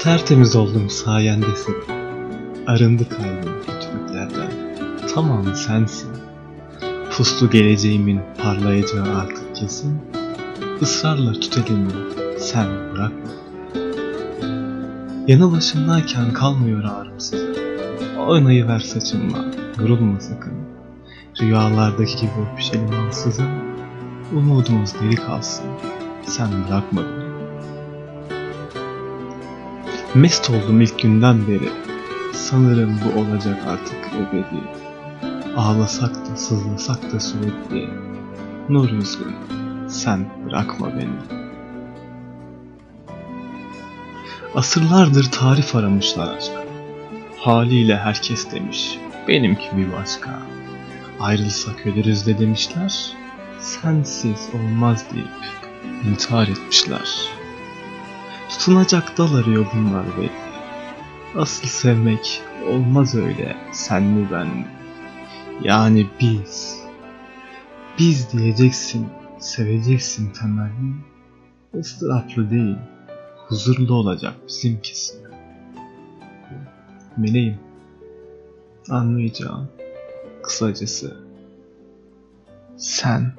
Tertemiz oldum sayendesin. Arındı kalbim kötülüklerden. Tamam sensin. Puslu geleceğimin parlayacağı artık kesin. Israrla tut elimi, sen bırakma. Yanı başımdayken kalmıyor ağrımsız. Oynayı ver saçımla, yorulma sakın. Rüyalardaki gibi öpüşelim ansızın. Umudumuz diri kalsın, sen bırakma beni. Mest oldum ilk günden beri. Sanırım bu olacak artık ebedi. Ağlasak da sızlasak da sürekli. Nur yüzlüm, sen bırakma beni. Asırlardır tarif aramışlar aşk. Haliyle herkes demiş, benimki bir başka. Ayrılsak ölürüz de demişler, sensiz olmaz deyip intihar etmişler. Tutunacak dal arıyor bunlar belli. Asıl sevmek olmaz öyle sen mi ben mi? Yani biz. Biz diyeceksin, seveceksin temelli. Istıraplı değil, huzurlu olacak bizimkisi. Meleğim, anlayacağım. Kısacası, sen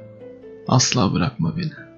asla bırakma beni.